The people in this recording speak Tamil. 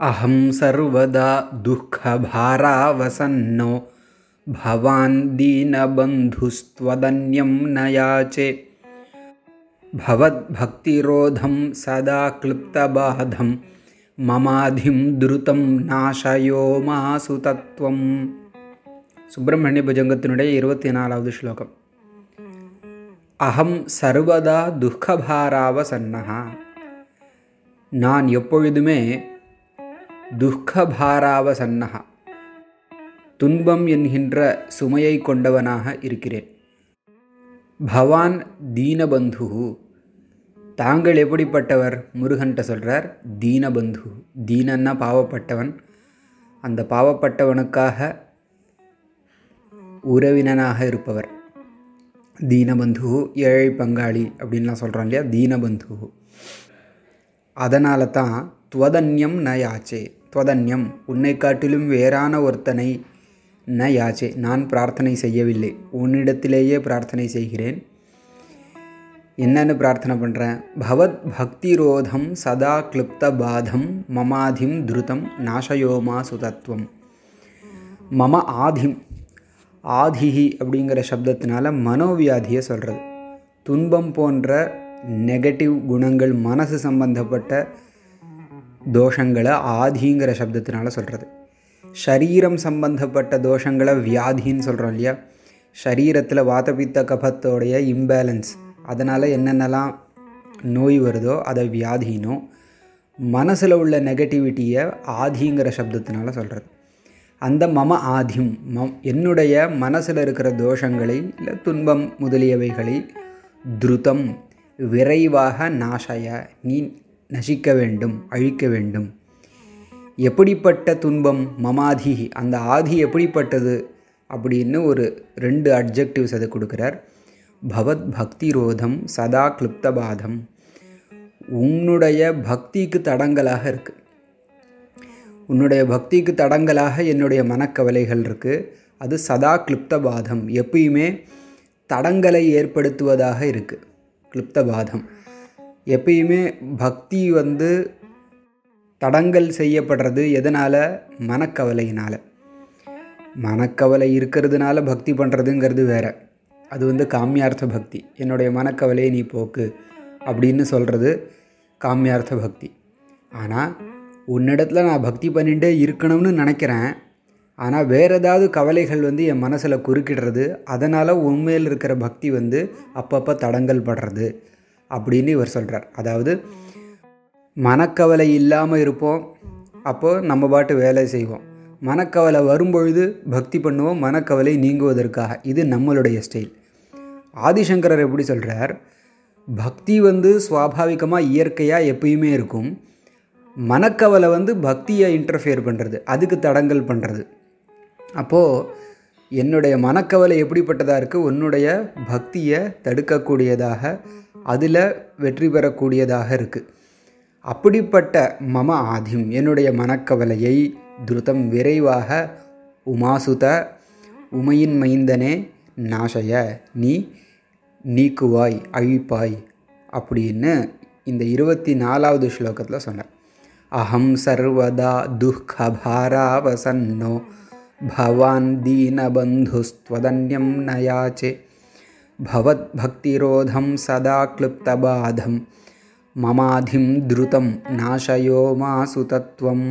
अहं सर्वदा दुःखभारावसन्नो भवान् दीनबन्धुस्त्वदन्यं न याचे भवद्भक्तिरोधं सदा क्लृप्तबाधं ममाधिं द्रुतं நாசயோ மாசு தத்துவம் சுப்பிரமணிய புஜங்கத்தினுடைய இருபத்தி நாலாவது ஸ்லோகம் அகம் சர்வதா துக்கபாராவ சன்னஹா நான் எப்பொழுதுமே துக்கபாராவசன்னகா துன்பம் என்கின்ற சுமையை கொண்டவனாக இருக்கிறேன். பவான் தீனபந்து தாங்கள் எப்படிப்பட்டவர்? முருகன்ட்ட சொல்கிறார் தீனபந்து தீனன்னா பாவப்பட்டவன். அந்த பாவப்பட்டவனுக்காக உறவினனாக இருப்பவர். தீனபந்து ஏழை பங்காளி அப்படின்லாம் சொல்கிறோம் இல்லையா? தீனபந்து அதனால தான் துவதன்யம் ந யாச்சே. துவதன்யம். உன்னை காட்டிலும் வேறான ஒருத்தனை ந யாச்சே நான் பிரார்த்தனை செய்யவில்லை. உன்னிடத்திலேயே பிரார்த்தனை செய்கிறேன். என்னென்னு பிரார்த்தனை பண்ணுறேன் பவத் பக்திரோதம் சதா கிளிப்த பாதம் மமாதிம் துருதம் நாசயோமா சுதத்துவம் மம ஆதிம் ஆதிஹி அப்படிங்கிற சப்தத்தினால மனோவியாதியை சொல்கிறது துன்பம் போன்ற நெகட்டிவ் குணங்கள் மனசு சம்பந்தப்பட்ட தோஷங்களை ஆதிங்கிற சப்தத்தினால சொல்கிறது சரீரம் சம்பந்தப்பட்ட தோஷங்களை வியாதின்னு சொல்கிறோம் இல்லையா? சரீரத்தில் வாதபித்த கபத்தோடைய இம்பேலன்ஸ் அதனால் என்னென்னலாம் நோய் வருதோ அதை வியாதினும் மனசில் உள்ள நெகட்டிவிட்டியை ஆதிங்கிற சப்தத்தினால சொல்கிறது அந்த மம ஆதிம் மம் என்னுடைய மனசில் இருக்கிற தோஷங்களை இல்லை துன்பம் முதலியவைகளை துருதம் விரைவாக நாசய நீ நசிக்க வேண்டும் அழிக்க வேண்டும். எப்படிப்பட்ட துன்பம் மமாதி அந்த ஆதி எப்படிப்பட்டது அப்படின்னு ஒரு ரெண்டு அட்ஜெக்டிவ்ஸ் அதை கொடுக்குறார். பவத் பக்திரோதம் சதா கிளிப்தபாதம் உன்னுடைய பக்திக்கு தடங்கலாக இருக்குது உன்னுடைய பக்திக்கு தடங்கலாக என்னுடைய மனக்கவலைகள் இருக்குது அது சதா கிளிப்தபாதம் எப்பயுமே தடங்களை ஏற்படுத்துவதாக இருக்குது கிளிப்தபாதம் எப்பயுமே பக்தி வந்து தடங்கள் செய்யப்படுறது எதனால்? மனக்கவலையினால். மனக்கவலை இருக்கிறதுனால பக்தி பண்ணுறதுங்கிறது வேறு. அது வந்து காமியார்த்த பக்தி. என்னுடைய மனக்கவலையை நீ போக்கு அப்படின்னு சொல்கிறது காமியார்த்த பக்தி. ஆனால் உன்னிடத்தில் நான் பக்தி பண்ணிகிட்டே இருக்கணும்னு நினைக்கிறேன். ஆனால் வேறு ஏதாவது கவலைகள் வந்து என் மனசில் குறுக்கிடுறது அதனால் உண்மையில் இருக்கிற பக்தி வந்து அப்பப்போ தடங்கல் படுறது. அப்படின்னு இவர் சொல்கிறார் அதாவது மனக்கவலை இல்லாமல் இருப்போம் அப்போது நம்ம பாட்டு வேலை செய்வோம். மனக்கவலை வரும்பொழுது பக்தி பண்ணுவோம் மனக்கவலை நீங்குவதற்காக. இது நம்மளுடைய ஸ்டைல். ஆதிசங்கரர் எப்படி சொல்கிறார் பக்தி வந்து சுவாபாவிகமாக இயற்கையாக எப்பயுமே இருக்கும். மனக்கவலை வந்து பக்தியை இன்டர்ஃபியர் பண்ணுறது அதுக்கு தடங்கல் பண்ணுறது அப்போது என்னுடைய மனக்கவலை எப்படிப்பட்டதாக இருக்குது உன்னுடைய பக்தியை தடுக்கக்கூடியதாக அதில் வெற்றி பெறக்கூடியதாக இருக்குது அப்படிப்பட்ட மம ஆதிம் என்னுடைய மனக்கவலையை துருதம் விரைவாக உமாசுத உமையின் மைந்தனே நாசய நீ நீக்குவாய் அழிப்பாய் அப்படின்னு இந்த இருபத்தி நாலாவது ஸ்லோகத்தில் சொன்னார். அகம் சர்வதா துக்கபாராவசன்னோ பவான் தீனபந்துஸ்துவதன்யம் நயாச்சே. भवद्भक्तिरोधं सदा क्लुप्तबाधं ममाधिं द्रुतं नाशयो मा सुतत्वम्